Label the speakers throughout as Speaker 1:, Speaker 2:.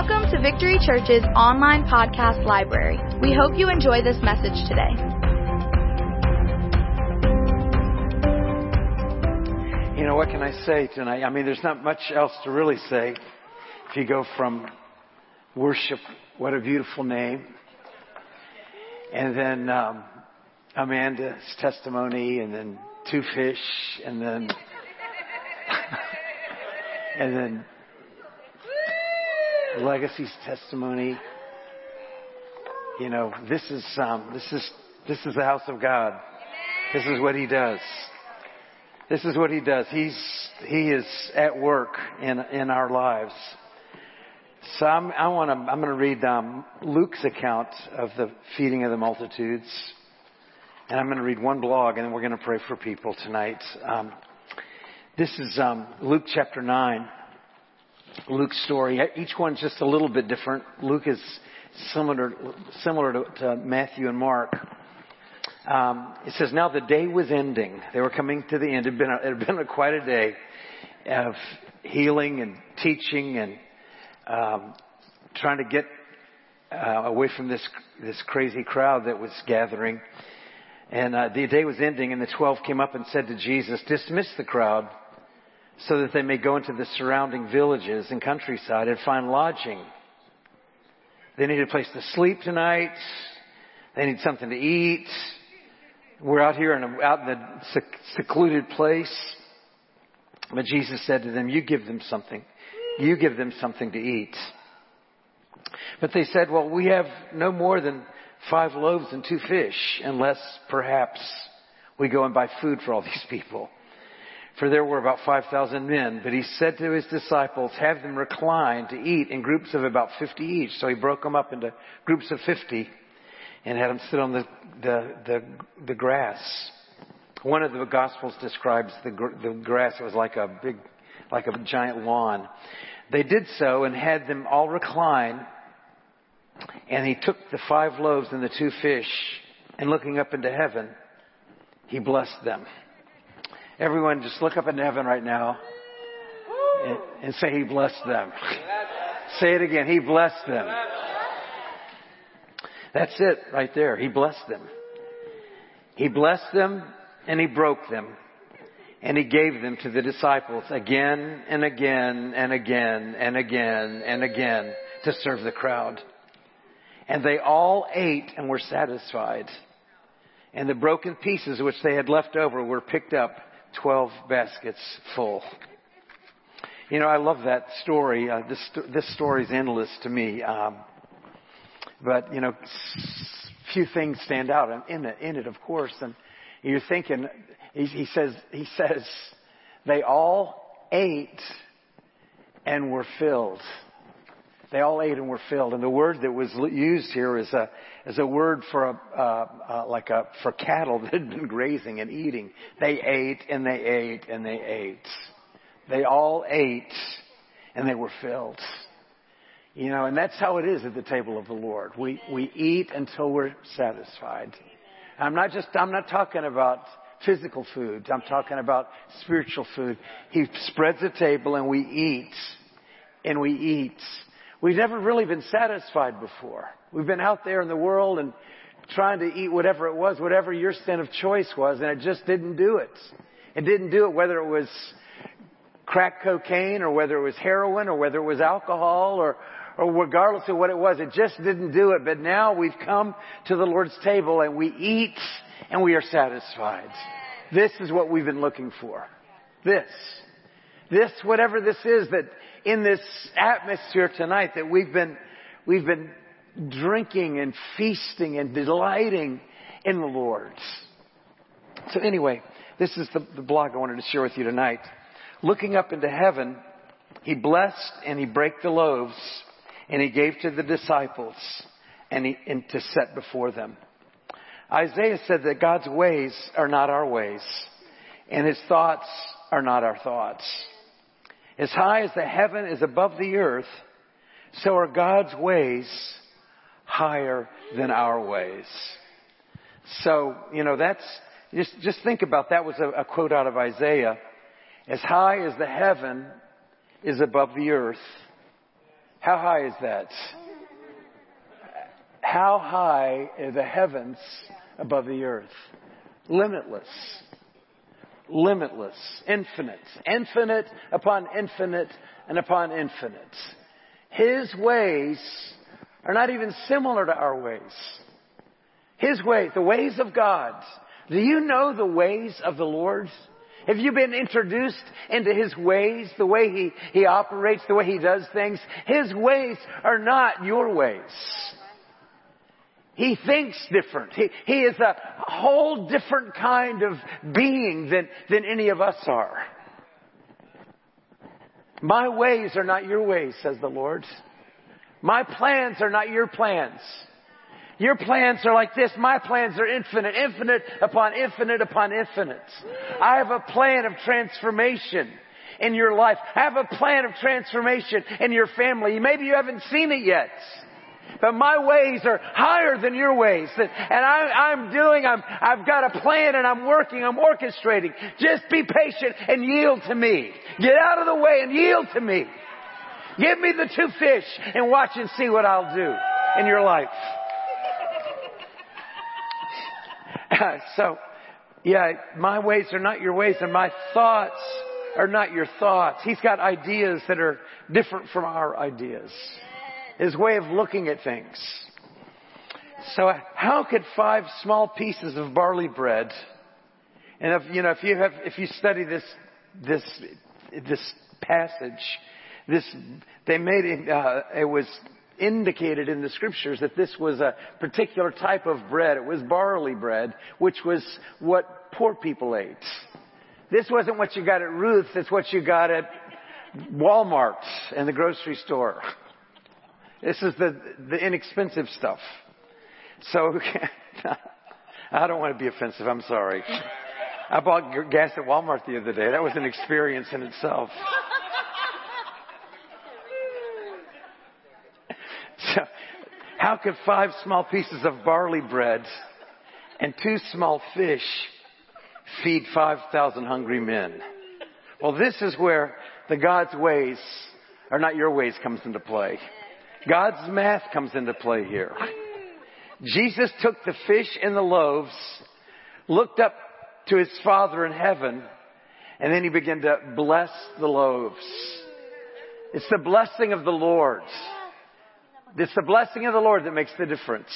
Speaker 1: Welcome to Victory Church's online podcast library. We hope you enjoy this message today.
Speaker 2: You know, what can I say tonight? I mean, there's not much else to really say. If you go from worship, what a beautiful name, and then um, Amanda's testimony, and then two fish, and then and then Legacy's testimony. You know, this is um, this is this is the house of God. This is what He does. This is what He does. He's He is at work in in our lives. So I'm, I want to. I'm going to read um, Luke's account of the feeding of the multitudes, and I'm going to read one blog, and then we're going to pray for people tonight. Um, this is um, Luke chapter nine. Luke's story. Each one's just a little bit different. Luke is similar, similar to, to Matthew and Mark. Um, it says, now the day was ending. They were coming to the end. It had been, a, it had been a, quite a day of healing and teaching and um, trying to get uh, away from this this crazy crowd that was gathering. And uh, the day was ending, and the twelve came up and said to Jesus, "Dismiss the crowd." So that they may go into the surrounding villages and countryside and find lodging. They need a place to sleep tonight. They need something to eat. We're out here in a, out in a secluded place. But Jesus said to them, you give them something. You give them something to eat. But they said, well, we have no more than five loaves and two fish, unless perhaps we go and buy food for all these people for there were about 5,000 men. But he said to his disciples, have them recline to eat in groups of about 50 each. So he broke them up into groups of 50 and had them sit on the, the, the, the grass. One of the Gospels describes the, the grass was like a big, like a giant lawn. They did so and had them all recline. And he took the five loaves and the two fish and looking up into heaven, he blessed them. Everyone just look up in heaven right now and, and say he blessed them. say it again. He blessed them. That's it right there. He blessed them. He blessed them and he broke them and he gave them to the disciples again and again and again and again and again to serve the crowd. And they all ate and were satisfied. And the broken pieces which they had left over were picked up 12 baskets full. You know, I love that story. Uh, this, this story is endless to me. Um, but, you know, few things stand out in it, in it, of course. And you're thinking, he, he says, he says, they all ate and were filled. They all ate and were filled. And the word that was used here is a, is a word for a, uh, uh, like a, for cattle that had been grazing and eating. They ate and they ate and they ate. They all ate and they were filled. You know, and that's how it is at the table of the Lord. We, we eat until we're satisfied. I'm not just, I'm not talking about physical food. I'm talking about spiritual food. He spreads a table and we eat and we eat We've never really been satisfied before. We've been out there in the world and trying to eat whatever it was, whatever your sin of choice was, and it just didn't do it. It didn't do it whether it was crack cocaine or whether it was heroin or whether it was alcohol or, or regardless of what it was, it just didn't do it. But now we've come to the Lord's table and we eat and we are satisfied. This is what we've been looking for. This. This, whatever this is that in this atmosphere tonight that we've been, we've been drinking and feasting and delighting in the Lord. So anyway, this is the, the blog I wanted to share with you tonight. Looking up into heaven, he blessed and he broke the loaves and he gave to the disciples and, he, and to set before them. Isaiah said that God's ways are not our ways and his thoughts are not our thoughts. As high as the heaven is above the earth, so are God's ways higher than our ways. So, you know, that's, just, just think about that was a, a quote out of Isaiah. As high as the heaven is above the earth, How high is that? How high are the heavens above the earth? Limitless. Limitless. Infinite. Infinite upon infinite and upon infinite. His ways are not even similar to our ways. His ways, the ways of God. Do you know the ways of the Lord? Have you been introduced into His ways, the way He, He operates, the way He does things? His ways are not your ways. He thinks different. He, he is a whole different kind of being than, than any of us are. My ways are not your ways, says the Lord. My plans are not your plans. Your plans are like this. My plans are infinite, infinite upon infinite upon infinite. I have a plan of transformation in your life. I have a plan of transformation in your family. Maybe you haven't seen it yet. But my ways are higher than your ways. And I, am doing, I'm, I've got a plan and I'm working, I'm orchestrating. Just be patient and yield to me. Get out of the way and yield to me. Give me the two fish and watch and see what I'll do in your life. so, yeah, my ways are not your ways and my thoughts are not your thoughts. He's got ideas that are different from our ideas. His way of looking at things. So how could five small pieces of barley bread, and if, you know, if you have, if you study this, this, this passage, this, they made it, uh, it was indicated in the scriptures that this was a particular type of bread. It was barley bread, which was what poor people ate. This wasn't what you got at Ruth's, it's what you got at Walmart and the grocery store. This is the, the inexpensive stuff. So, I don't want to be offensive, I'm sorry. I bought gas at Walmart the other day. That was an experience in itself. So, how could five small pieces of barley bread and two small fish feed 5,000 hungry men? Well, this is where the God's ways are not your ways comes into play. God's math comes into play here. Jesus took the fish and the loaves, looked up to his Father in heaven, and then he began to bless the loaves. It's the blessing of the Lord. It's the blessing of the Lord that makes the difference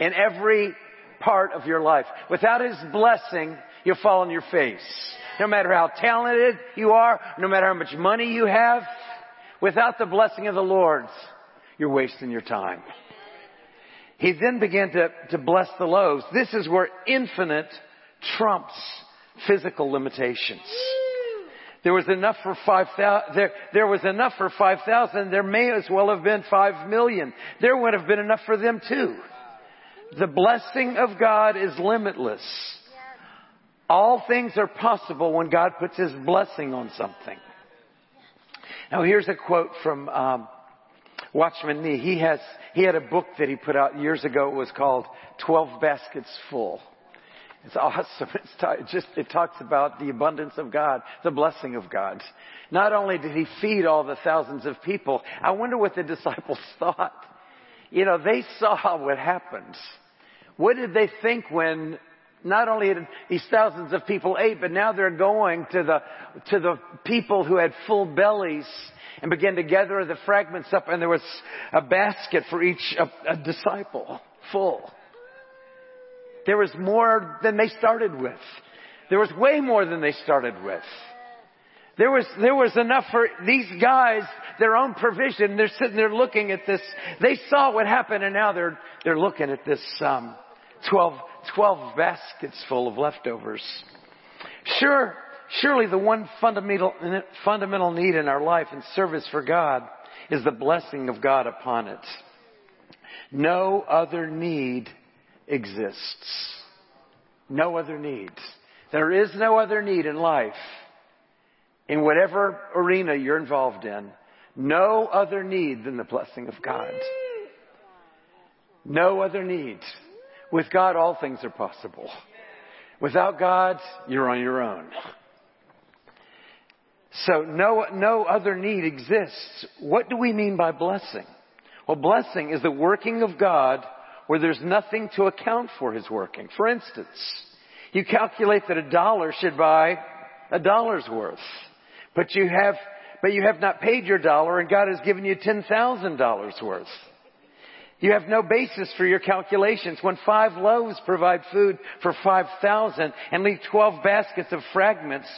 Speaker 2: in every part of your life. Without His blessing, you'll fall on your face. No matter how talented you are, no matter how much money you have, without the blessing of the Lord, you're wasting your time. He then began to, to bless the loaves. This is where infinite trumps physical limitations. There was enough for 5,000, there, there was enough for 5,000. There may as well have been 5 million. There would have been enough for them too. The blessing of God is limitless. All things are possible when God puts His blessing on something. Now here's a quote from um, Watchman Nee. He has he had a book that he put out years ago. It was called Twelve Baskets Full. It's awesome. It's just, it talks about the abundance of God, the blessing of God. Not only did he feed all the thousands of people, I wonder what the disciples thought. You know, they saw what happened. What did they think when not only had these thousands of people ate, but now they're going to the, to the people who had full bellies and began to gather the fragments up and there was a basket for each a, a disciple full. There was more than they started with. There was way more than they started with. There was, there was enough for these guys, their own provision. They're sitting there looking at this. They saw what happened and now they're, they're looking at this, um, 12, 12 baskets full of leftovers. Sure, surely the one fundamental, fundamental need in our life and service for God is the blessing of God upon it. No other need exists. No other need. There is no other need in life, in whatever arena you're involved in, no other need than the blessing of God. No other need. With God, all things are possible. Without God, you're on your own. So no, no other need exists. What do we mean by blessing? Well, blessing is the working of God where there's nothing to account for His working. For instance, you calculate that a dollar should buy a dollar's worth, but you have, but you have not paid your dollar and God has given you $10,000 worth. You have no basis for your calculations. When five loaves provide food for 5,000 and leave 12 baskets of fragments,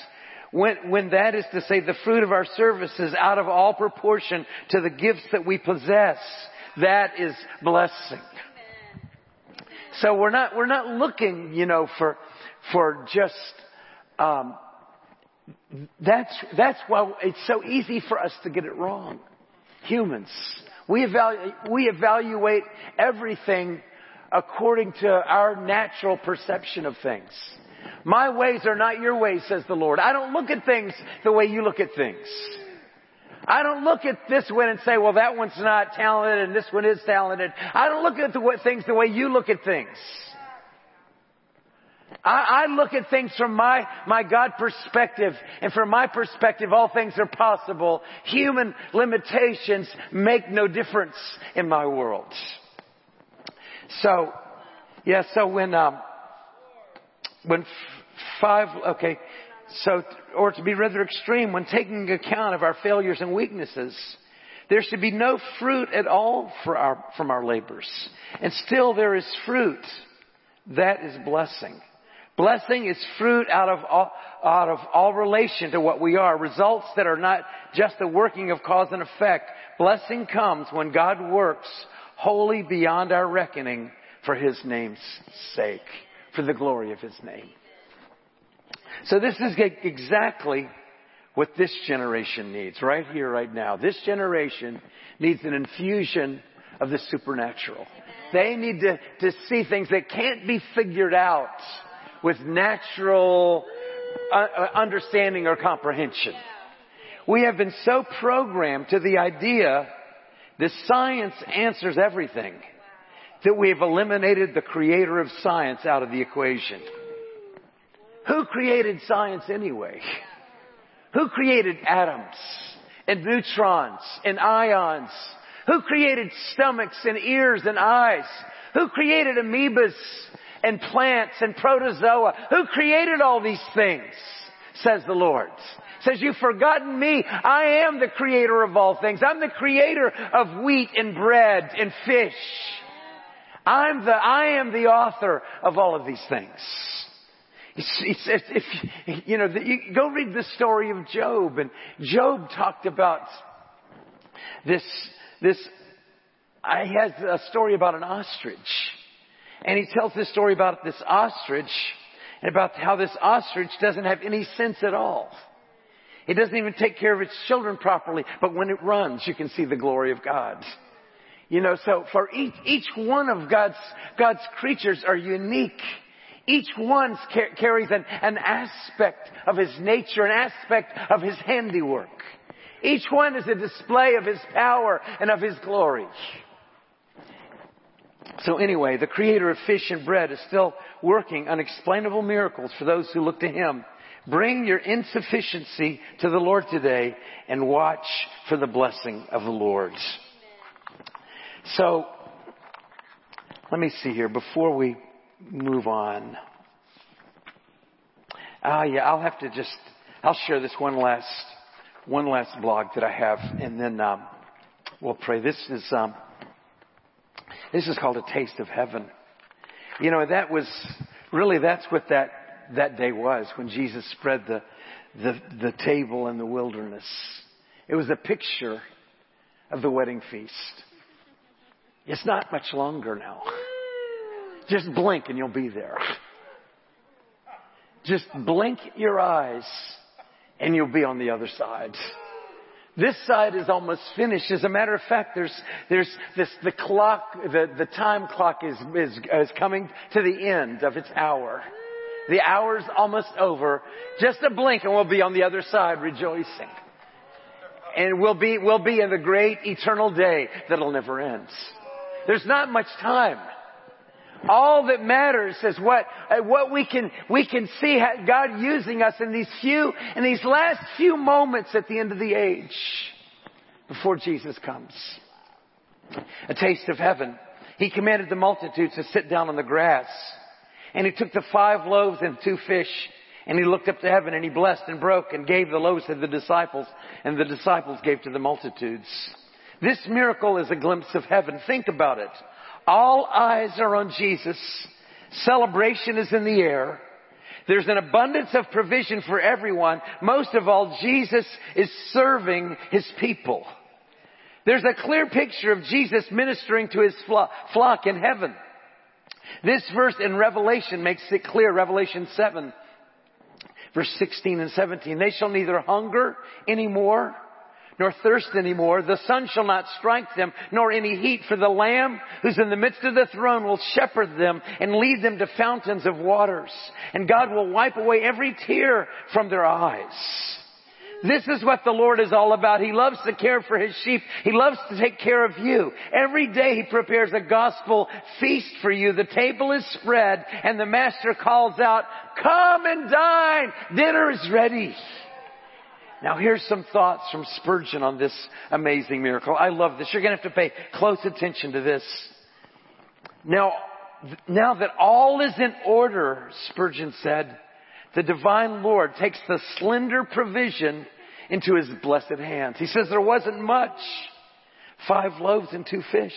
Speaker 2: when, when that is to say the fruit of our service is out of all proportion to the gifts that we possess, that is blessing. So we're not, we're not looking, you know, for, for just, um, that's, that's why it's so easy for us to get it wrong. Humans. We evaluate, we evaluate everything according to our natural perception of things. My ways are not your ways, says the Lord. I don't look at things the way you look at things. I don't look at this one and say, well, that one's not talented and this one is talented. I don't look at the, things the way you look at things. I, I look at things from my, my God perspective, and from my perspective, all things are possible. Human limitations make no difference in my world. So, yeah, so when, um, when five, okay, so, or to be rather extreme, when taking account of our failures and weaknesses, there should be no fruit at all our, from our labors. And still there is fruit. That is blessing. Blessing is fruit out of all, out of all relation to what we are. Results that are not just the working of cause and effect. Blessing comes when God works wholly beyond our reckoning for His name's sake for the glory of His name. So this is exactly what this generation needs right here, right now. This generation needs an infusion of the supernatural. They need to, to see things that can't be figured out with natural uh, uh understanding or comprehension. We have been so programmed to the idea that science answers everything that we have eliminated the creator of science out of the equation. Who created science anyway? Who created atoms and neutrons and ions? Who created stomachs and ears and eyes? Who created amoebas and plants and protozoa? Who created all these things? Says the Lord. Says, you've forgotten me. I am the creator of all things. I'm the creator of wheat and bread and fish. I'm the, I am the author of all of these things. It's, it's, if, you know, you go read the story of Job, and Job talked about this, this, he has a story about an ostrich. And he tells this story about this ostrich, and about how this ostrich doesn't have any sense at all. It doesn't even take care of its children properly, but when it runs, you can see the glory of God. You know, so for each, each one of God's, God's creatures are unique. Each one car- carries an, an aspect of his nature, an aspect of his handiwork. Each one is a display of his power and of his glory. So anyway, the creator of fish and bread is still working unexplainable miracles for those who look to him. Bring your insufficiency to the Lord today and watch for the blessing of the Lord. So, let me see here before we move on. Ah, uh, yeah, I'll have to just, I'll share this one last, one last blog that I have, and then um, we'll pray. This is, um, this is called a taste of heaven. You know, that was really that's what that that day was when Jesus spread the the, the table in the wilderness. It was a picture of the wedding feast. It's not much longer now. Just blink and you'll be there. Just blink your eyes and you'll be on the other side. This side is almost finished. As a matter of fact, there's, there's this, the clock, the, the time clock is, is, is coming to the end of its hour. The hour's almost over. Just a blink and we'll be on the other side rejoicing. And we'll be, we'll be in the great eternal day that'll never end. There's not much time. All that matters is what, uh, what we can, we can see God using us in these few, in these last few moments at the end of the age before Jesus comes. A taste of heaven. He commanded the multitudes to sit down on the grass. And he took the five loaves and two fish and he looked up to heaven and he blessed and broke and gave the loaves to the disciples and the disciples gave to the multitudes. This miracle is a glimpse of heaven. Think about it. All eyes are on Jesus. Celebration is in the air. There's an abundance of provision for everyone. Most of all, Jesus is serving his people. There's a clear picture of Jesus ministering to his flock in heaven. This verse in Revelation makes it clear, Revelation 7, verse 16 and 17. They shall neither hunger anymore, nor thirst anymore. The sun shall not strike them, nor any heat, for the Lamb who's in the midst of the throne will shepherd them and lead them to fountains of waters. And God will wipe away every tear from their eyes. This is what the Lord is all about. He loves to care for His sheep. He loves to take care of you. Every day He prepares a gospel feast for you. The table is spread and the Master calls out, come and dine. Dinner is ready. Now here's some thoughts from Spurgeon on this amazing miracle. I love this. You're going to have to pay close attention to this. Now, now that all is in order, Spurgeon said, the divine Lord takes the slender provision into his blessed hands. He says there wasn't much. Five loaves and two fish.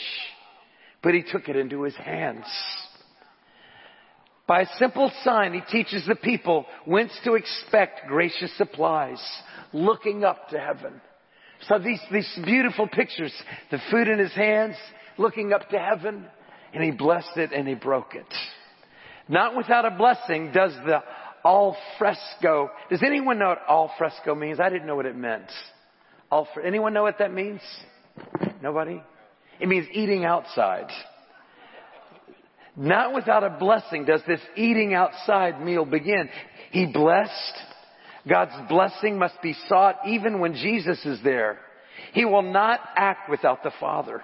Speaker 2: But he took it into his hands. By a simple sign, he teaches the people whence to expect gracious supplies, looking up to heaven. So these, these beautiful pictures, the food in his hands, looking up to heaven, and he blessed it and he broke it. Not without a blessing does the al fresco. Does anyone know what al fresco means? I didn't know what it meant. Al, anyone know what that means? Nobody? It means eating outside. Not without a blessing does this eating outside meal begin. He blessed. God's blessing must be sought even when Jesus is there. He will not act without the Father.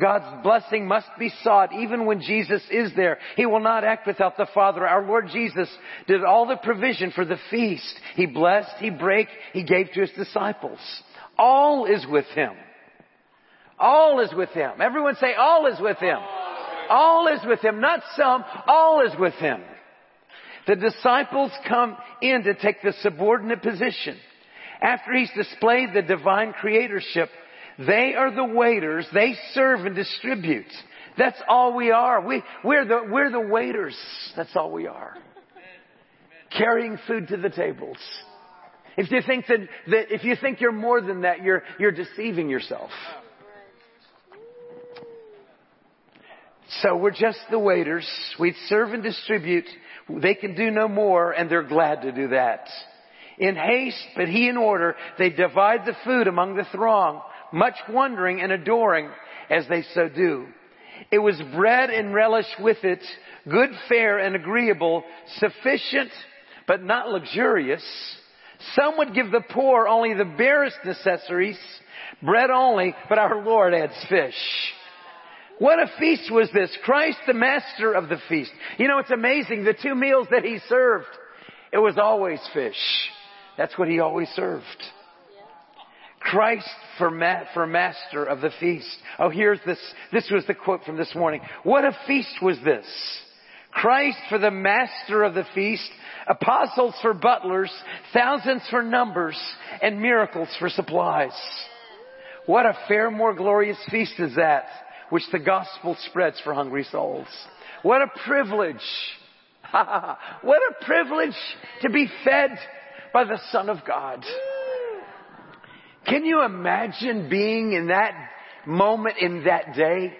Speaker 2: God's blessing must be sought even when Jesus is there. He will not act without the Father. Our Lord Jesus did all the provision for the feast. He blessed, He brake, He gave to His disciples. All is with Him. All is with Him. Everyone say, all is with Him. All is with Him. Not some, all is with Him. The disciples come in to take the subordinate position. After He's displayed the divine creatorship, they are the waiters. They serve and distribute. That's all we are. We, we're the, we're the waiters. That's all we are. Carrying food to the tables. If you think that, that if you think you're more than that, you're, you're deceiving yourself. So we're just the waiters. We serve and distribute. They can do no more and they're glad to do that. In haste, but he in order, they divide the food among the throng much wondering and adoring as they so do. It was bread and relish with it, good fare and agreeable, sufficient but not luxurious. Some would give the poor only the barest necessaries, bread only, but our Lord adds fish. What a feast was this? Christ, the master of the feast. You know, it's amazing. The two meals that he served, it was always fish. That's what he always served. Christ for, ma- for master of the feast. Oh, here's this. This was the quote from this morning. What a feast was this? Christ for the master of the feast, apostles for butlers, thousands for numbers, and miracles for supplies. What a fair, more glorious feast is that, which the gospel spreads for hungry souls. What a privilege. what a privilege to be fed by the Son of God. Can you imagine being in that moment in that day?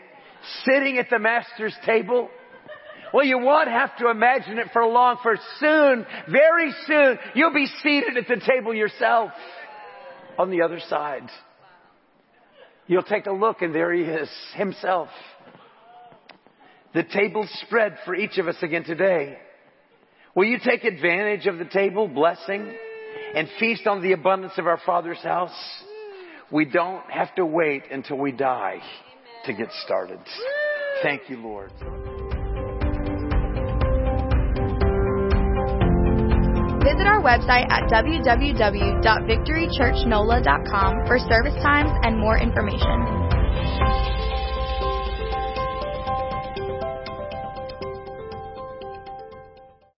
Speaker 2: Sitting at the Master's table? Well, you won't have to imagine it for long, for soon, very soon, you'll be seated at the table yourself on the other side. You'll take a look and there he is, himself. The table's spread for each of us again today. Will you take advantage of the table, blessing? and feast on the abundance of our Father's house, we don't have to wait until we die to get started. Thank you, Lord.
Speaker 1: Visit our website at www.victorychurchnola.com for service times and more information.